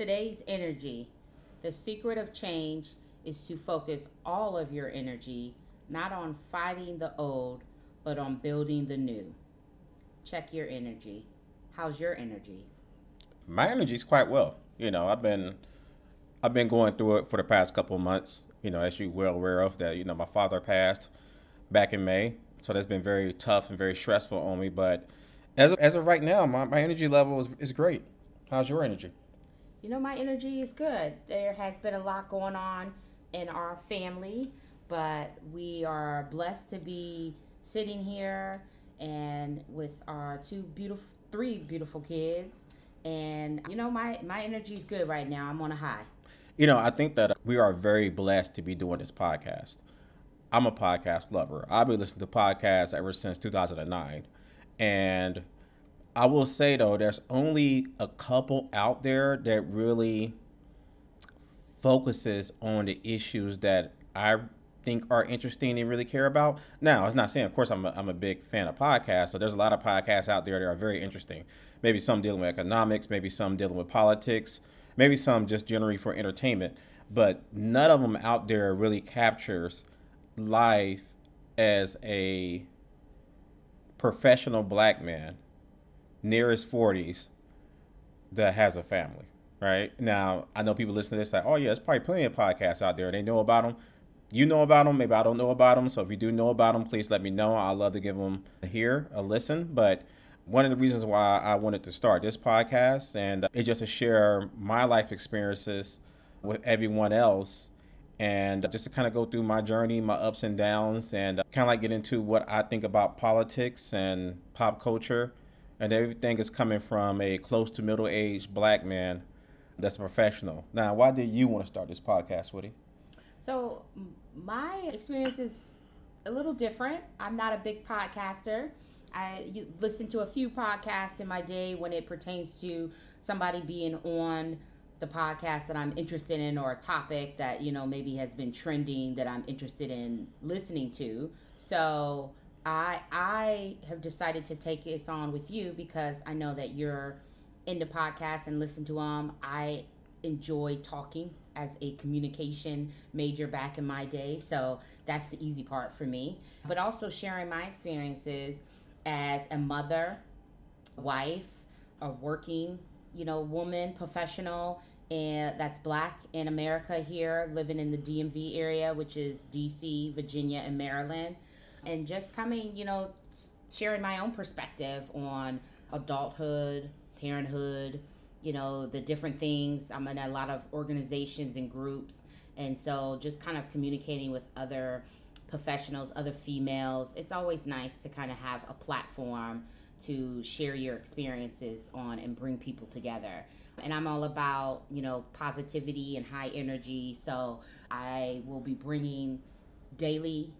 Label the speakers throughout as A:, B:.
A: Today's energy. The secret of change is to focus all of your energy not on fighting the old, but on building the new. Check your energy. How's your energy?
B: My energy's quite well. You know, I've been I've been going through it for the past couple months. You know, as you well aware of that, you know, my father passed back in May. So that's been very tough and very stressful on me. But as of, as of right now, my, my energy level is, is great. How's your energy?
A: You know, my energy is good. There has been a lot going on in our family, but we are blessed to be sitting here and with our two beautiful, three beautiful kids. And you know, my my energy is good right now. I'm on a high.
B: You know, I think that we are very blessed to be doing this podcast. I'm a podcast lover. I've been listening to podcasts ever since 2009. And I will say though, there's only a couple out there that really focuses on the issues that I think are interesting and really care about. Now, it's not saying, of course, I'm a, I'm a big fan of podcasts. So there's a lot of podcasts out there that are very interesting. Maybe some dealing with economics, maybe some dealing with politics, maybe some just generally for entertainment. But none of them out there really captures life as a professional black man near his 40s that has a family, right? Now, I know people listen to this like, oh, yeah, there's probably plenty of podcasts out there. They know about them. You know about them. Maybe I don't know about them. So if you do know about them, please let me know. I'd love to give them here a listen. But one of the reasons why I wanted to start this podcast and uh, it's just to share my life experiences with everyone else and just to kind of go through my journey, my ups and downs, and uh, kind of like get into what I think about politics and pop culture and everything is coming from a close to middle aged black man that's a professional. Now, why did you want to start this podcast, Woody?
A: So, my experience is a little different. I'm not a big podcaster. I listen to a few podcasts in my day when it pertains to somebody being on the podcast that I'm interested in or a topic that, you know, maybe has been trending that I'm interested in listening to. So, I I have decided to take this on with you because I know that you're into podcasts and listen to them. I enjoy talking as a communication major back in my day, so that's the easy part for me. But also sharing my experiences as a mother, wife, a working, you know, woman, professional, and that's black in America here, living in the DMV area, which is DC, Virginia, and Maryland and just coming, you know, sharing my own perspective on adulthood, parenthood, you know, the different things. I'm in a lot of organizations and groups. And so just kind of communicating with other professionals, other females. It's always nice to kind of have a platform to share your experiences on and bring people together. And I'm all about, you know, positivity and high energy. So I will be bringing daily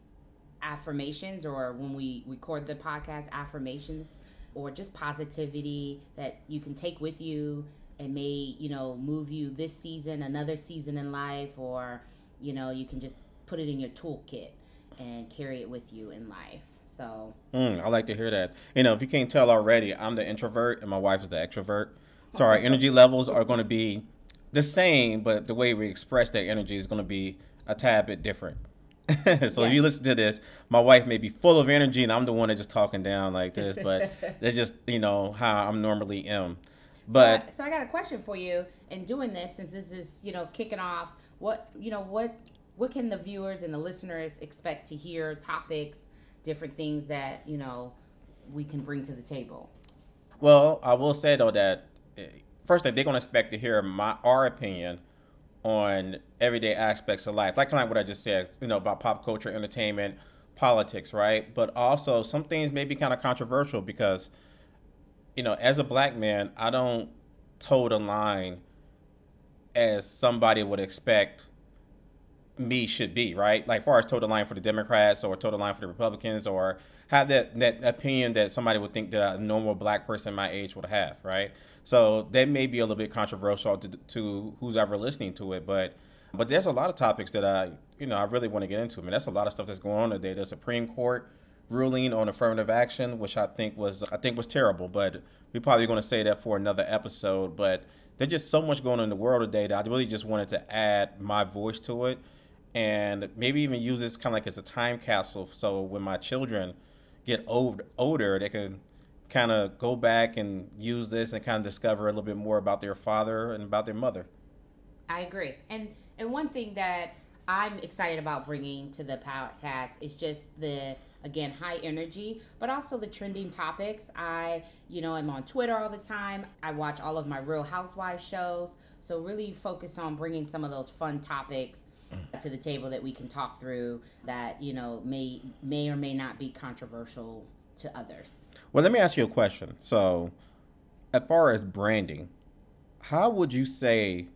A: affirmations or when we record the podcast affirmations or just positivity that you can take with you and may you know move you this season another season in life or you know you can just put it in your toolkit and carry it with you in life. So
B: mm, i like to hear that. You know if you can't tell already i'm the introvert and my wife is the extrovert. So our energy levels are going to be the same but the way we express that energy is going to be a tad bit different so if you listen to this, my wife may be full of energy and I'm the one that's just talking down like this, but that's just, you know, how I'm normally am. But
A: so I, so I got a question for you in doing this since this is, you know, kicking off. What, you know, what what can the viewers and the listeners expect to hear topics, different things that, you know, we can bring to the table?
B: Well, I will say though that eh, first they're going to expect to hear my our opinion on everyday aspects of life, like kind of what I just said, you know, about pop culture, entertainment, politics, right? But also some things may be kind of controversial because, you know, as a black man, I don't toe the line as somebody would expect me should be, right? Like far as toe the line for the Democrats or toe the line for the Republicans or have that that opinion that somebody would think that a normal black person my age would have, right? So that may be a little bit controversial to, to who's ever listening to it, but but there's a lot of topics that I you know I really want to get into. I mean, that's a lot of stuff that's going on today. The Supreme Court ruling on affirmative action, which I think was I think was terrible, but we're probably going to say that for another episode. But there's just so much going on in the world today that I really just wanted to add my voice to it and maybe even use this kind of like as a time capsule. So when my children get old, older, they can kind of go back and use this and kind of discover a little bit more about their father and about their mother.
A: I agree. And and one thing that I'm excited about bringing to the podcast is just the again high energy but also the trending topics i you know i'm on twitter all the time i watch all of my real housewives shows so really focus on bringing some of those fun topics to the table that we can talk through that you know may may or may not be controversial to others
B: well let me ask you a question so as far as branding how would you say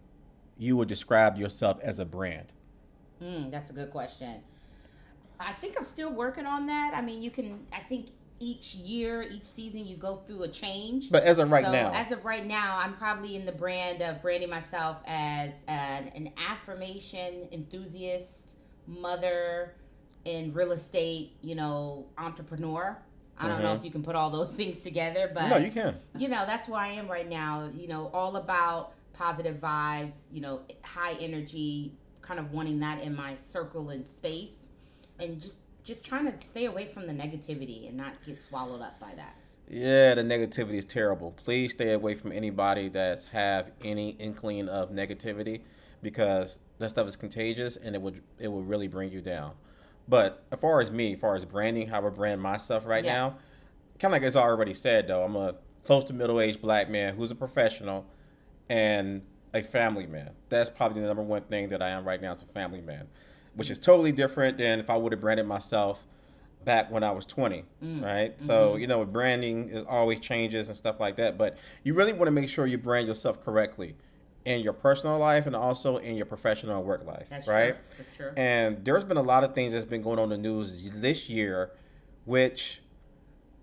B: you would describe yourself as a brand
A: Mm, that's a good question. I think I'm still working on that. I mean, you can. I think each year, each season, you go through a change.
B: But as of right
A: so
B: now,
A: as of right now, I'm probably in the brand of branding myself as an, an affirmation enthusiast, mother, in real estate. You know, entrepreneur. I don't mm-hmm. know if you can put all those things together, but
B: no, you can.
A: You know, that's where I am right now. You know, all about positive vibes. You know, high energy, kind of wanting that in my circle and space and just just trying to stay away from the negativity and not get swallowed up by that.
B: Yeah, the negativity is terrible. Please stay away from anybody that's have any inkling of negativity because that stuff is contagious and it would it will really bring you down. But as far as me, as far as branding, how I brand myself right yeah. now, kind of like as I already said though, I'm a close to middle aged black man who's a professional and a family man. That's probably the number one thing that I am right now as a family man, which is totally different than if I would have branded myself back when I was 20, mm. right? Mm-hmm. So, you know, branding is always changes and stuff like that, but you really want to make sure you brand yourself correctly in your personal life and also in your professional work life,
A: that's
B: right?
A: True. That's true.
B: And there's been a lot of things that's been going on in the news this year which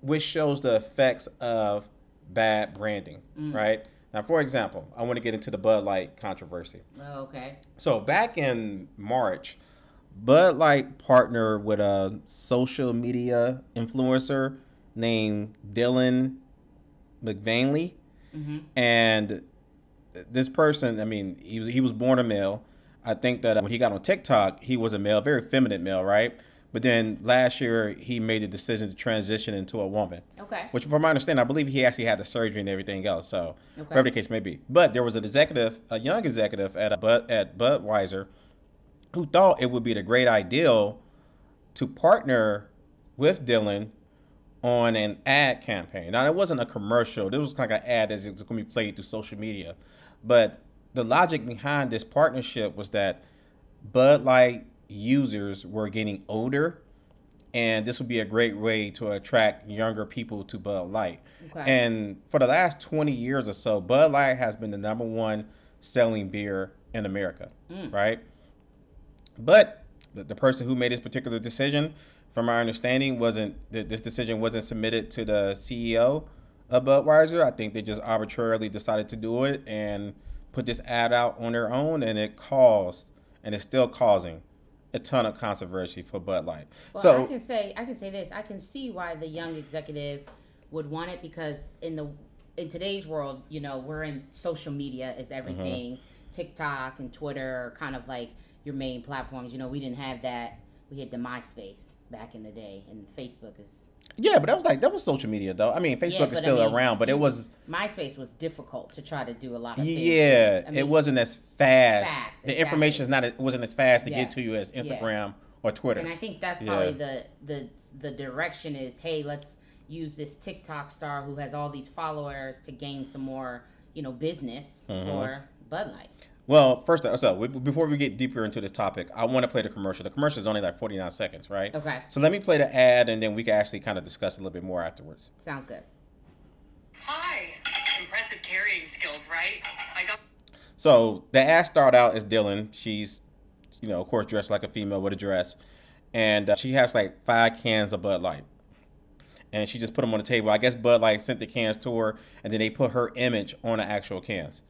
B: which shows the effects of bad branding, mm. right? Now, for example, I want to get into the Bud Light controversy.
A: Oh, okay.
B: So back in March, Bud Light partnered with a social media influencer named Dylan Mulvaney, mm-hmm. and this person, I mean, he was he was born a male. I think that uh, when he got on TikTok, he was a male, very feminine male, right? But then last year he made the decision to transition into a woman.
A: Okay.
B: Which, from my understanding, I believe he actually had the surgery and everything else. So okay. whatever the case may be. But there was an executive, a young executive at a Bud, at Budweiser, who thought it would be the great ideal to partner with Dylan on an ad campaign. Now it wasn't a commercial. This was kind of an ad that was going to be played through social media. But the logic behind this partnership was that Bud Light users were getting older and this would be a great way to attract younger people to Bud Light. Okay. And for the last 20 years or so, Bud Light has been the number one selling beer in America, mm. right? But the, the, person who made this particular decision, from our understanding, wasn't that this decision wasn't submitted to the CEO of Budweiser. I think they just arbitrarily decided to do it and put this ad out on their own, and it caused, and it's still causing a ton of controversy for Bud Light.
A: Well,
B: so
A: I can say I can say this. I can see why the young executive would want it because in the in today's world, you know, we're in social media is everything. Mm-hmm. TikTok and Twitter are kind of like your main platforms. You know, we didn't have that. We had the MySpace back in the day, and Facebook is
B: yeah, but that was like that was social media though. I mean, Facebook yeah, is still I mean, around, but it was
A: MySpace was difficult to try to do a lot of.
B: Yeah, I mean, it wasn't as fast. fast the exactly. information is not wasn't as fast to yeah. get to you as Instagram yeah. or Twitter.
A: And I think that's probably the the the direction is, hey, let's use this TikTok star who has all these followers to gain some more, you know, business mm-hmm. for Bud Light.
B: Well, first, so before we get deeper into this topic, I want to play the commercial. The commercial is only like 49 seconds, right?
A: Okay.
B: So let me play the ad, and then we can actually kind of discuss a little bit more afterwards.
A: Sounds good.
C: Hi. Impressive carrying skills, right? I got.
B: So the ad start out as Dylan. She's, you know, of course, dressed like a female with a dress, and uh, she has like five cans of Bud Light, and she just put them on the table. I guess Bud Light sent the cans to her, and then they put her image on the actual cans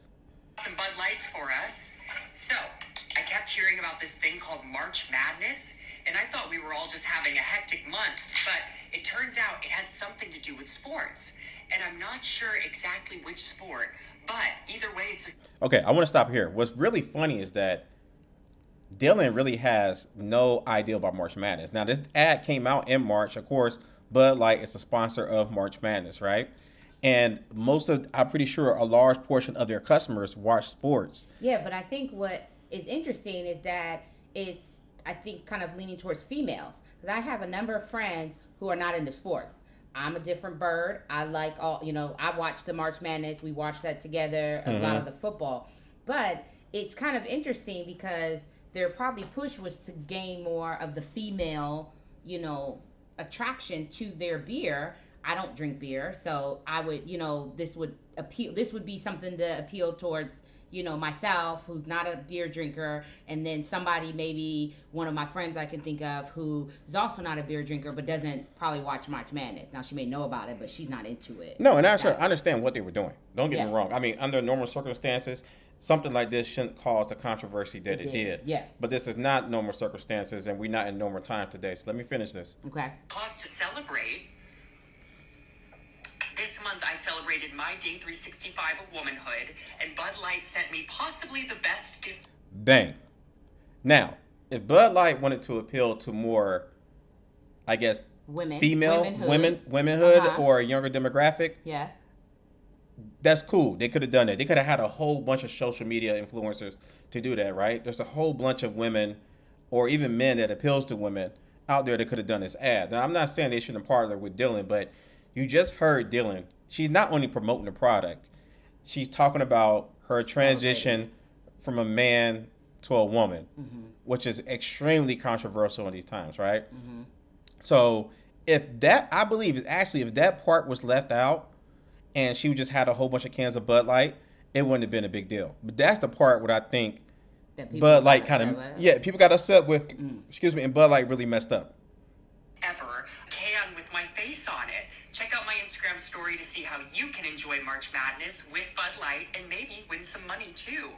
C: some Bud Lights for us. So, I kept hearing about this thing called March Madness, and I thought we were all just having a hectic month, but it turns out it has something to do with sports. And I'm not sure exactly which sport, But either way, it's a
B: Okay, I want to stop here. What's really funny is that Dylan really has no idea about March Madness. Now, this ad came out in March, of course. Bud Light is a sponsor of March Madness, right? And most of, I'm pretty sure, a large portion of their customers watch sports.
A: Yeah, but I think what is interesting is that it's, I think, kind of leaning towards females. Because I have a number of friends who are not into sports. I'm a different bird. I like all, you know, I watch the March Madness. We watch that together, a lot mm-hmm. of the football. But it's kind of interesting because their probably push was to gain more of the female, you know, attraction to their beer. I don't drink beer, so I would, you know, this would appeal. This would be something to appeal towards, you know, myself, who's not a beer drinker, and then somebody, maybe one of my friends I can think of, who is also not a beer drinker, but doesn't probably watch March Madness. Now she may know about it, but she's not into it.
B: No, and sure I understand what they were doing. Don't get me wrong. I mean, under normal circumstances, something like this shouldn't cause the controversy that it,
A: It
B: did.
A: did, yeah.
B: But this is not normal circumstances, and we're not in normal times today. So let me finish this.
A: Okay.
C: cause to celebrate. This month, I celebrated my day 365 of womanhood, and Bud Light sent me possibly the best gift.
B: Bang. Now, if Bud Light wanted to appeal to more, I guess,
A: Women.
B: female
A: Womenhood.
B: women, womenhood,
A: Uh-huh.
B: or a younger demographic,
A: Yeah.
B: that's cool. They could have done it. They could have had a whole bunch of social media influencers to do that, right? There's a whole bunch of women, or even men that appeals to women out there that could have done this ad. Now, I'm not saying they shouldn't partner with Dylan, but you just heard Dylan. She's not only promoting the product, she's talking about her transition from a man to a woman, which is extremely controversial in these times, right? So if that, I believe, is actually if that part was left out, and she just had a whole bunch of cans of Bud Light, it wouldn't have been a big deal. But that's the part what I think
A: That people
B: Bud Light kind of yeah, people got upset with. Excuse me, and Bud Light really messed up.
C: ever can with my face on it. Check out my Instagram story to see how you can enjoy March Madness with Bud Light and maybe win some money too.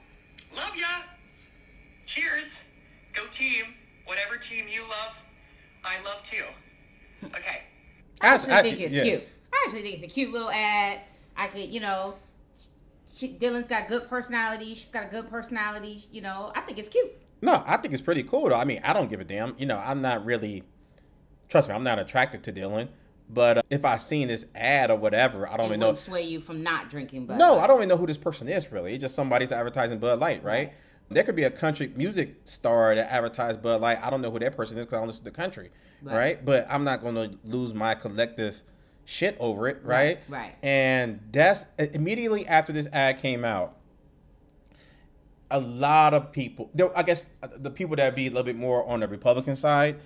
C: Love ya! Cheers! Go team! Whatever team you love, I love too. Okay.
A: I actually
B: I-
A: think it's
B: yeah.
A: cute. I actually think it's a cute little ad. I could, you know, she, Dylan's got good personality. She's got a good personality. You know, I think it's cute.
B: No, I think it's pretty cool though. I mean, I don't give a damn. You know, I'm not really. Trust me, I'm not attracted to Dylan. But uh, if I seen this ad or whatever, I don't
A: It
B: even know.
A: sway you from not drinking. But
B: No, I don't even know who this person is really. It's just somebody's advertising Bud Light, right? There could be a country music star that advertised Bud Light. I don't know who that person is because I don't listen to country, right?
A: Right.
B: But I'm not going to lose my collective shit over it, right?
A: right.
B: And that's immediately after this ad came out. A lot of people, I guess, uh, the people that be a little bit more on the Republican side,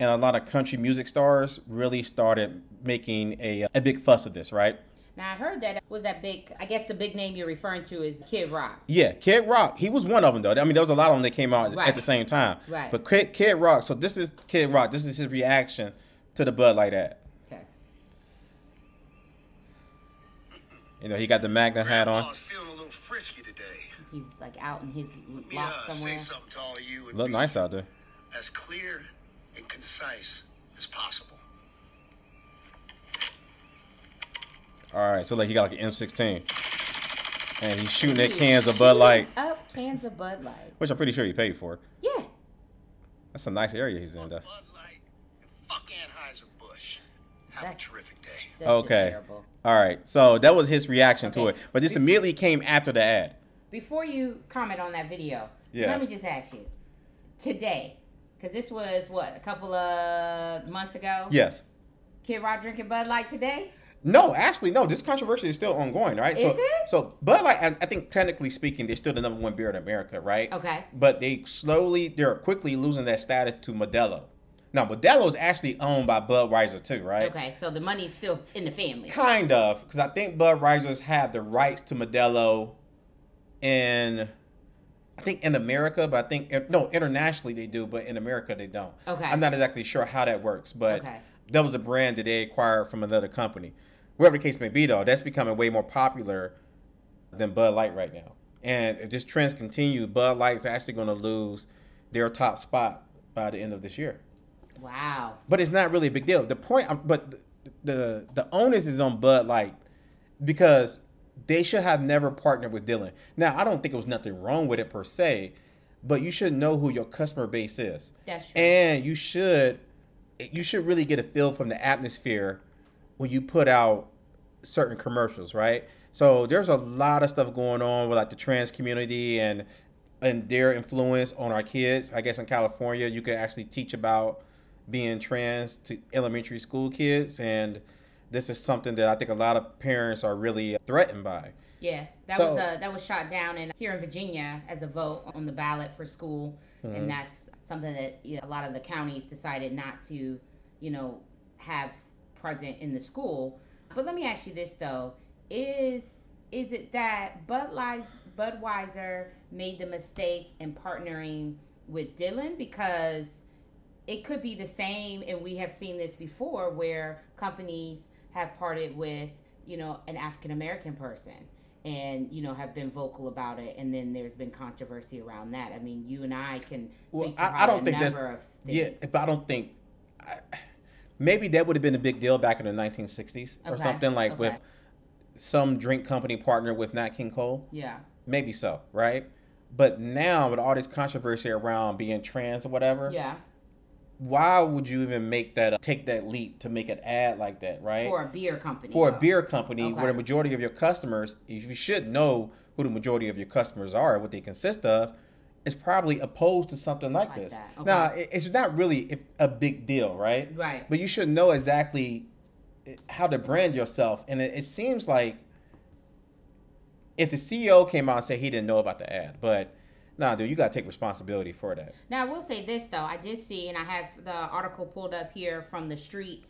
B: and a lot of country music stars really started making a a big fuss of this, right?
A: Now I heard that was that big. I guess the big name you're referring to is Kid Rock.
B: Yeah, Kid Rock. He was one of them though. I mean, there was a lot of them that came out at the same time.
A: Right.
B: But Kid, Kid Rock. So this is Kid Rock. This is his reaction to the Bud Light ad.
A: Okay.
B: You know, he got the MAGA hat on.
D: Grandpa's feeling a little frisky today.
A: He's like out in his
D: Let me
A: lot
D: uh,
A: somewhere.
D: say something to all you
B: Look nice out there.
D: as clear and concise as possible.
B: All right. So like he got like an M16, and he's shooting at cans of Bud Light,
A: Up cans of Bud Light.
B: which I'm pretty sure he paid for.
A: Yeah.
B: That's a nice area he's in though.
D: Bud Light fuck Anheuser-Busch. Have
A: That's-
D: a terrific day.
A: That's
B: Okay.
A: terrible.
B: All right. So that was his reaction to it. But this immediately came after the ad.
A: Before you comment on that video,
B: Yeah.
A: let me just ask you today, because this was what a couple of months ago.
B: Yes.
A: Kid Rock drinking Bud Light today.
B: No, actually, no. This controversy is still ongoing, right? so,
A: Is it?
B: So, Bud Light, I, I think technically speaking, they're still the number one beer in America, right?
A: Okay.
B: But they slowly, they're quickly losing that status to Modelo. Now, Modelo is actually owned by Budweiser too, right?
A: Okay, so the money's still in the family.
B: Kind of, because I think Budweiser's have the rights to Modelo in, I think in America, but I think no internationally they do, but in America they don't.
A: Okay.
B: I'm not exactly sure how that works, but
A: Okay.
B: that was a brand that they acquired from another company. Whatever the case may be, though, that's becoming way more popular than Bud Light right now. And if this trends continue, Bud Light is actually going to lose their top spot by the end of this year.
A: Wow.
B: But it's not really a big deal. The point, but the the, the onus is on Bud Light because they should have never partnered with Dylan. Now, I don't think it was nothing wrong with it per se, but you should know who your customer base is.
A: That's true.
B: And you should you should really get a feel from the atmosphere when you put out certain commercials, right? So there's a lot of stuff going on with like the trans community and and their influence on our kids. I guess in California, you could actually teach about being trans to elementary school kids and this is something that I think a lot of parents are really threatened by.
A: Yeah, that
B: So-
A: was uh, that was shot down in here in Virginia as a vote on the ballot for school,
B: Mm-hmm.
A: and that's something that you know, a lot of the counties decided not to, you know, have present in the school. But let me ask you this though: is is it that Budweiser, Budweiser made the mistake in partnering with Dylan because it could be the same and we have seen this before where companies have parted with you know an african american person and you know have been vocal about it. And then there's been controversy around that. I mean you and i can
B: Well,
A: speak to
B: I, I don't
A: a
B: think that's yeah, but I don't think I, maybe that would have been a big deal back in the 1960s or something like with some drink company partner with Nat King Cole.
A: yeah.
B: Maybe so, right? But now with all this controversy around being trans or whatever,
A: yeah
B: why would you even make that take that leap to make an ad like that, right?
A: for a beer company
B: for a beer company
A: Okay.
B: where the majority of your customers, you should know who the majority of your customers are, what they consist of, is probably opposed to something like,
A: Like
B: this.
A: okay.
B: Now, it's not really a big deal, right?
A: Right.
B: But you should know exactly eh, how to brand yourself. And it, it seems like if the CEO came out and said he didn't know about the ad, but nah, dude, you got to take responsibility for that.
A: Now I will say this though, I did see, and I have the article pulled up here from the street,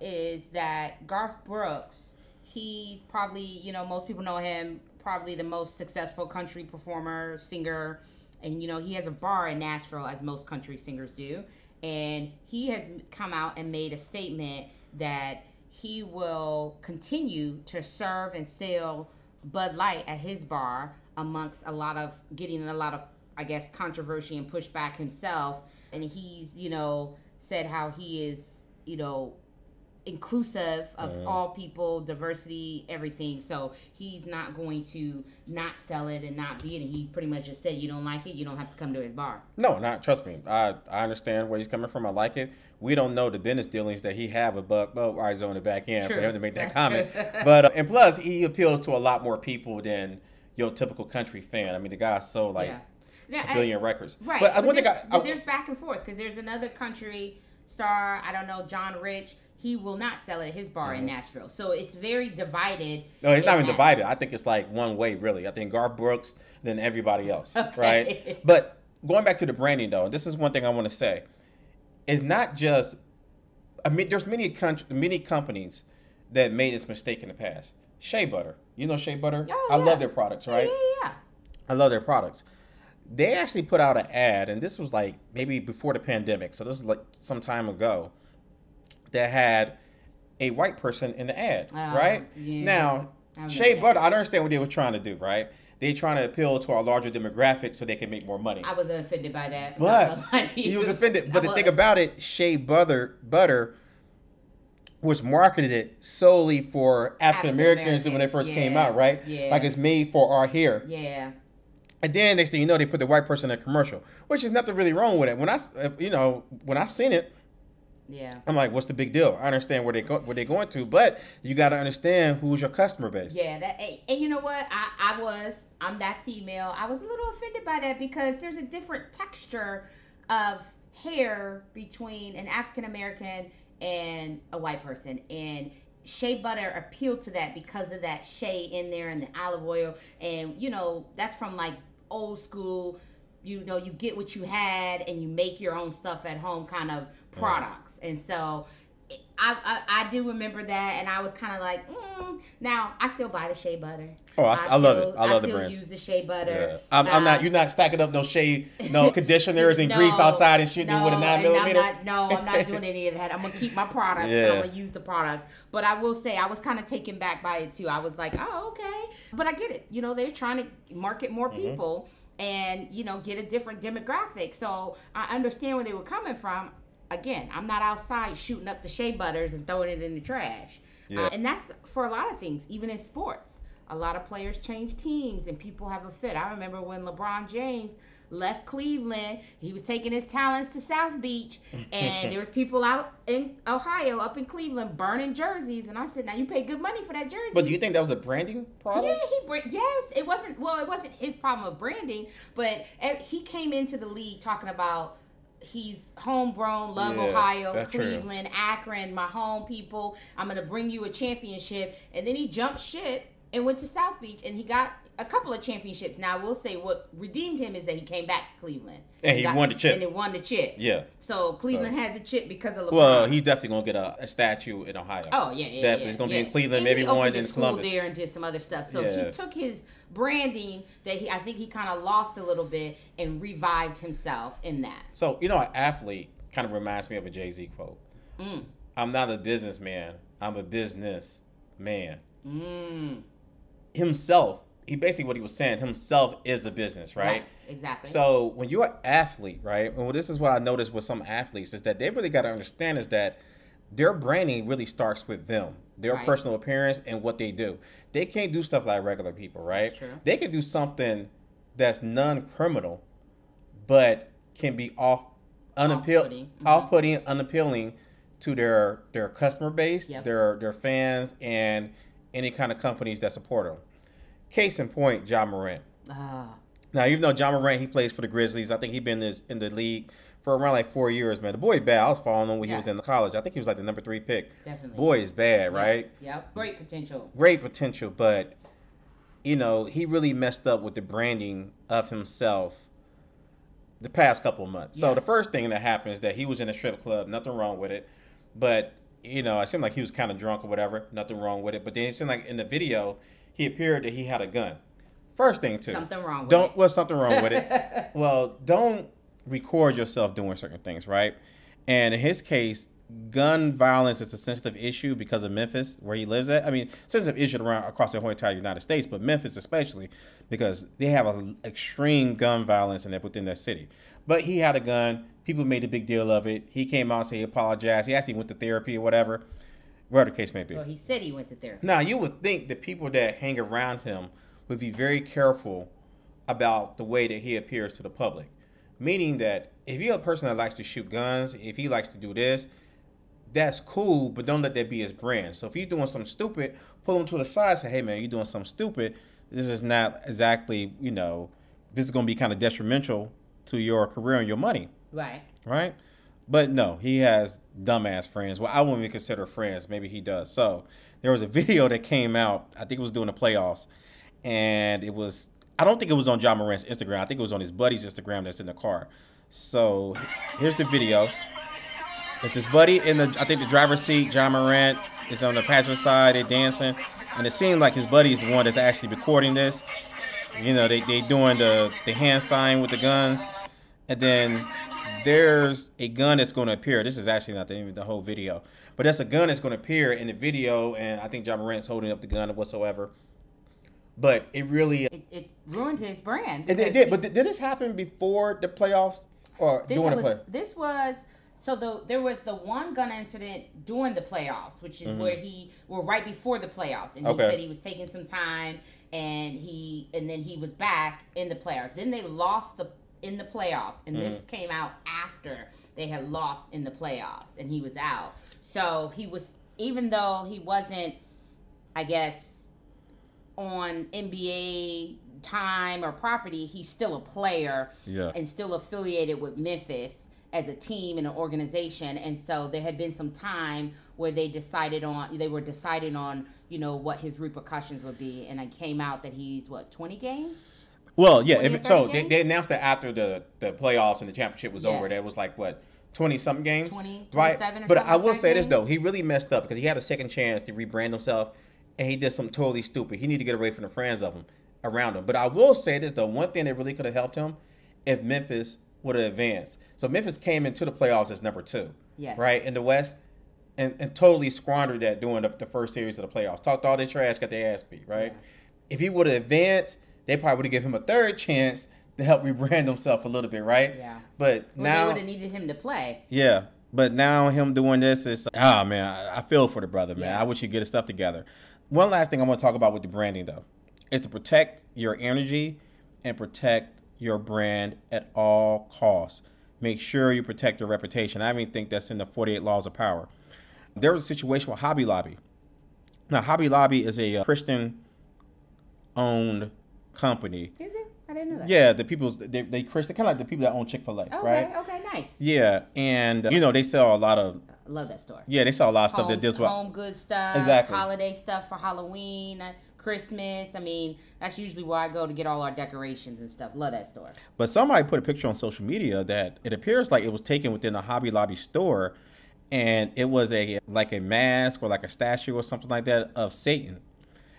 A: is that Garth Brooks, he's probably you know most people know him probably the most successful country performer, singer, and you know he has a bar in Nashville as most country singers do, and he has come out and made a statement that he will continue to serve and sell Bud Light at his bar amongst a lot of getting a lot of I guess controversy and pushback himself and he's you know said how he is you know inclusive of all people diversity everything so he's not going to not sell it and not be it and he pretty much just said you don't like it you don't have to come to his bar
B: No, not trust me. I, I understand where he's coming from. I like it. We don't know the business dealings that he have with Bud Budweiser on the back end for him to make that
A: That's
B: comment. but uh, and plus, he appeals to a lot more people than your typical country fan. I mean, the guy's so like
A: yeah Now,
B: a billion records.
A: Right.
B: But,
A: But,
B: one thing
A: there's,
B: I,
A: but
B: I-
A: there's back and forth because there's another country star, I don't know, John Rich. He will not sell at his bar in Nashville. So it's very divided.
B: Mm-hmm. no, it's not even divided. I think it's like one way, really. I think Garth Brooks, then everybody else,
A: Okay.
B: right? But going back to the branding, though, this is one thing I want to say. It's not just. I mean, there's many country, many companies that made this mistake in the past. Shea Butter, you know Shea Butter.
A: Oh,
B: I
A: yeah.
B: love their products,
A: Yeah,
B: right?
A: yeah,
B: I love their products. They actually put out an ad, and this was like maybe before the pandemic, so this is like some time ago, that had a white person in the ad,
A: Ah,
B: right?
A: yes.
B: Now, Shea
A: that.
B: Butter, I don't understand what they were trying to do, right? They trying to appeal to our larger demographic so they can make more money.
A: I was offended by that.
B: But
A: not gonna lie to
B: he was offended. But
A: I
B: the thing about it, Shea Butter Butter was marketed it solely for African Americans when they first came out, right?
A: yeah.
B: Like it's made for our hair.
A: Yeah.
B: And then next thing you know, they put the white person in a commercial, which is nothing really wrong with it. When I, you know, when I seen it,
A: Yeah.
B: I'm like, what's the big deal? I understand where they go, where they going to, but you got to understand who's your customer base.
A: Yeah, that and, and you know what? I, I was I'm that female. I was a little offended by that because there's a different texture of hair between an African American and a white person. And shea butter appealed to that because of that shea in there and the olive oil. And you know, that's from like old school, you know, you get what you had and you make your own stuff at home kind of products. And so I, I, I do remember that, and I was kind of like, mm. now I still buy the shea butter.
B: Oh, I- I love it. I love the
A: still
B: brand.
A: use the shea
B: Yeah.
A: butter.
B: I'm, I'm not.
A: Uh,
B: You're not stacking up no shea, no conditioners and
A: no,
B: grease outside and shooting
A: no,
B: with a nine millimeter.
A: I'm not, no, I'm not doing any of that. I'm gonna keep my products.
B: Yeah.
A: I'm gonna use the products. But I will say I was kind of taken back by it too. I was like, oh, okay. But I get it. You know, they're trying to market more
B: Mm-hmm.
A: people and you know get a different demographic. So I understand where they were coming from. Again, I'm not outside shooting up the shea butters and throwing it in the trash.
B: Yeah.
A: Uh, and that's for a lot of things, even in sports. a lot of players change teams and people have a fit. I remember when LeBron James left Cleveland, he was taking his talents to South Beach, and there was people out in Ohio, up in Cleveland, burning jerseys. And I said, "Now you pay good money for that jersey."
B: But do you think that was a branding problem?
A: Yeah, he br- yes, it wasn't. Well, it wasn't his problem of branding, but eh, he came into the league talking about he's homegrown, love
B: Yeah,
A: Ohio,
B: that's true.
A: Cleveland, Akron, my home people. I'm gonna bring you a championship, and then he jumped ship and went to South Beach, and he got a couple of championships. Now, I will say what redeemed him is that he came back to Cleveland
B: And he
A: got-
B: won the chip.
A: and he won the chip.
B: Yeah.
A: So Cleveland has a chip because of LeBron.
B: Well, he's definitely gonna get a, a statue in Ohio.
A: Oh yeah, yeah,
B: Definitely.
A: yeah,
B: It's gonna
A: yeah.
B: be in Cleveland,
A: And
B: maybe
A: he
B: one in Columbus.
A: there and did some other stuff. So he took his branding that he, I think he kind of lost a little bit and revived himself in that.
B: So you know, an athlete kind of reminds me of a Jay Z quote.
A: Mm.
B: I'm not a businessman. I'm a business man.
A: Mm.
B: Himself, he basically what he was saying. Himself is a business, right?
A: Exactly.
B: So when you're an athlete, right? And well, this is what I noticed with some athletes is that they really got to understand is that their branding really starts with them, their
A: Right.
B: personal appearance and what they do. They can't do stuff like regular people, right? They can do something that's non-criminal, but can be off unappeal,
A: Off-putting. Mhm.
B: off-putting, unappealing to their their customer base,
A: Yep.
B: their their fans, and any kind of companies that support them. Case in point, Ja Morant.
A: Ah,
B: Now, even though Ja Morant, he plays for the Grizzlies. I think he's been in the, in the league for around like four years, man. The boy bad. I was following him when he was in the college. I think he was like the number three pick.
A: Definitely.
B: Boy is bad, right?
A: yes, Yep. Great potential.
B: Great potential, but, you know, he really messed up with the branding of himself the past couple months. So the first thing that happened is that he was in a strip club. Nothing wrong with it. But, you know, it seemed like he was kind of drunk or whatever. Nothing wrong with it. But then it seemed like in the video, he appeared that he had a gun. First thing, too.
A: Something wrong with
B: don't,
A: it.
B: Well, something wrong with it. well, don't record yourself doing certain things, right? And in his case, gun violence is a sensitive issue because of Memphis, where he lives at. I mean, sensitive issue around across the whole entire United States, but Memphis especially because they have a extreme gun violence in that within that city. But he had a gun. People made a big deal of it. He came out and said he apologized. He actually went to therapy or whatever, whatever the case may be.
A: Well, he said he went to therapy.
B: Now, you would think the people that hang around him would be very careful about the way that he appears to the public. Meaning that if you're a person that likes to shoot guns, if he likes to do this, that's cool, but don't let that be his brand. So if he's doing something stupid, pull him to the side, say, hey man, you're doing something stupid. This is not exactly, you know, this is going to be kind of detrimental to your career and your money
A: Right.
B: right? But no, he has dumbass friends. Well, I wouldn't even consider friends. Maybe he does. So there was a video that came out. I think it was during the playoffs, and it was. I don't think it was on Ja Morant's Instagram. I think it was on his buddy's Instagram that's in the car. So here's the video. It's his buddy in the. I think the driver's seat. Ja Morant is on the passenger side. They're dancing, and it seemed like his buddy is the one that's actually recording this. You know, they they doing the the hand sign with the guns, and then there's a gun that's going to appear. This is actually not the, the whole video, but that's a gun that's going to appear in the video, and I think Ja Morant's holding up the gun or whatsoever. But it really,
A: It, it ruined his brand.
B: it, it did.
A: he-
B: But did did this happen before the playoffs or
A: this
B: during the
A: was,
B: play?
A: This was so the there was the one gun incident during the playoffs, which is where he well right before the playoffs, and he
B: Mm-hmm. Okay.
A: said he was taking some time, and he and then he was back in the playoffs. Then they lost the in the playoffs, and this
B: Mm-hmm.
A: came out after they had lost in the playoffs, and he was out. So he was even though he wasn't, I guess, on NBA time or property, he's still a player
B: Yeah.
A: and still affiliated with Memphis as a team and an organization. And so there had been some time where they decided on they were deciding on you know what his repercussions would be, and it came out that he's what twenty games.
B: Well, yeah. If, so they, they announced that after the, the playoffs and the championship was
A: Yeah.
B: over, that was like what twenty something games,
A: 20,
B: right?
A: 27 or
B: But I will say this though, he really messed up because he had a second chance to rebrand himself, and he did something totally stupid. He needed to get away from the friends of him around him. But I will say this the one thing that really could have helped him if Memphis would have advanced. So Memphis came into the playoffs as number two,
A: Yes.
B: right in the West. And, and totally squandered that during the, the first series of the playoffs. Talked all their trash, got their ass beat, right? If he would have advanced, they probably would have given him a third chance to help rebrand himself a little bit, right?
A: Yeah.
B: But
A: Well, they would have needed him to play.
B: yeah. But now him doing this is ah man, I, I feel for the brother, man.
A: Yeah.
B: I wish he'd get his stuff together. One last thing I want to talk about with the branding though. is to protect your energy and protect your brand at all costs. Make sure you protect your reputation. I even think that's in the 48 laws of power. There was a situation with Hobby Lobby. Now, Hobby Lobby is a uh, Christian owned company.
A: Is? I didn't know that.
B: Yeah, the people they they Christian kind of like the people that own Chick Fil A,
A: Okay.
B: right?
A: Okay. Nice.
B: Yeah, and you know they sell a lot of
A: I love that store.
B: yeah they sell a lot of stuff that deals with
A: home good stuff,
B: Exactly.
A: holiday stuff for Halloween, uh, Christmas. I mean, that's usually where I go to get all our decorations and stuff. Love that store.
B: But somebody put a picture on social media that it appears like it was taken within a Hobby Lobby store, and it was a like a mask or like a statue or something like that of Satan,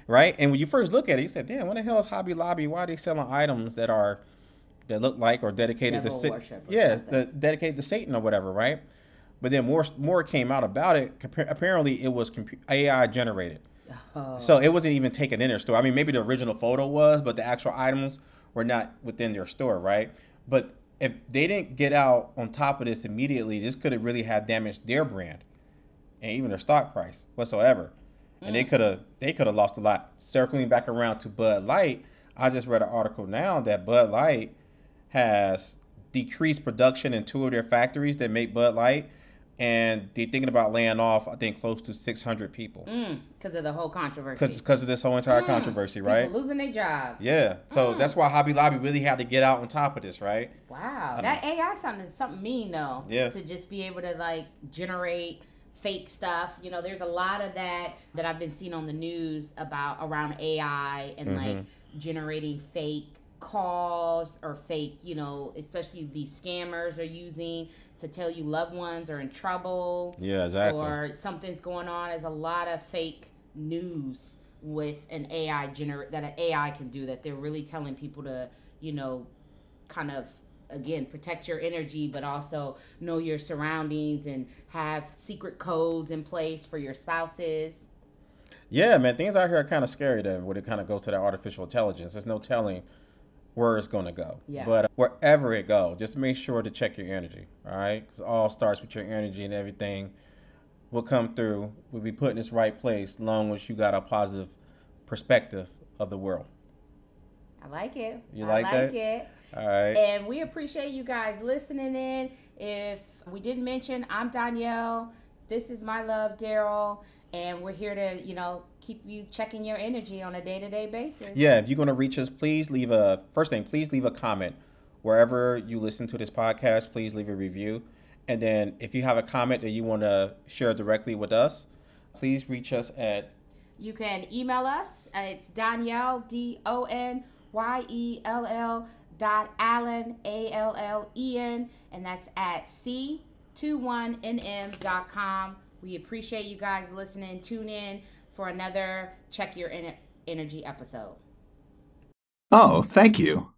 B: right? And when you first look at it, you said, "Damn, what the hell is Hobby Lobby? Why are they selling items that are that look like or dedicated
A: Devil
B: to Sa-
A: worship
B: yeah, the, dedicated to Satan or whatever, right?" But then more more came out about it. Apparently, it was AI generated. Oh. So it wasn't even taken in their store. I mean, maybe the original photo was, but the actual items were not within their store, right? But if they didn't get out on top of this immediately, this could have really had damaged their brand and even their stock price whatsoever. And they could have they could have lost a lot. Circling back around to Bud Light, I just read an article now that Bud Light has decreased production in two of their factories that make Bud Light, and they're thinking about laying off, I think, close to 600 people mm,
A: Because of the whole controversy.
B: because of this whole entire mm, controversy, right?
A: People losing their jobs.
B: Yeah. So mm. that's why Hobby Lobby really had to get out on top of this, right?
A: Wow, that AI something something mean though.
B: Yeah.
A: To just be able to like generate fake stuff. You know, there's a lot of that that I've been seeing on the news about around AI and
B: Mm-hmm.
A: like generating fake calls or fake, you know, especially these scammers are using to tell you loved ones are in trouble
B: Yeah, exactly.
A: or something's going on. There's a lot of fake news with an AI gener that an AI can do that they're really telling people to, you know, kind of again protect your energy but also know your surroundings and have secret codes in place for your spouses.
B: Yeah, man, things out here are kind of scary then when it kind of goes to that artificial intelligence. There's no telling where it's going to go.
A: Yeah.
B: But uh, wherever it go, just make sure to check your energy, all right? Because all starts with your energy and everything will come through. We'll be put in its right place long as you got a positive perspective of the world.
A: I like it.
B: You
A: I
B: like
A: like
B: that?
A: it.
B: All right.
A: And we appreciate you guys listening in. If we didn't mention, I'm Donyell. This is my love, Darrell. And we're here to, you know, keep you checking your energy on a day to day basis.
B: Yeah, if you're going to reach us, please leave a first thing, please leave a comment wherever you listen to this podcast. Please leave a review, and then if you have a comment that you want to share directly with us, please reach us at
A: You can email us. It's Donyell, D O N Y E L L dot Allen, A L L E N, and that's at C21NM.com. We appreciate you guys listening. Tune in for another Check Your Energy episode.
E: Oh, thank you.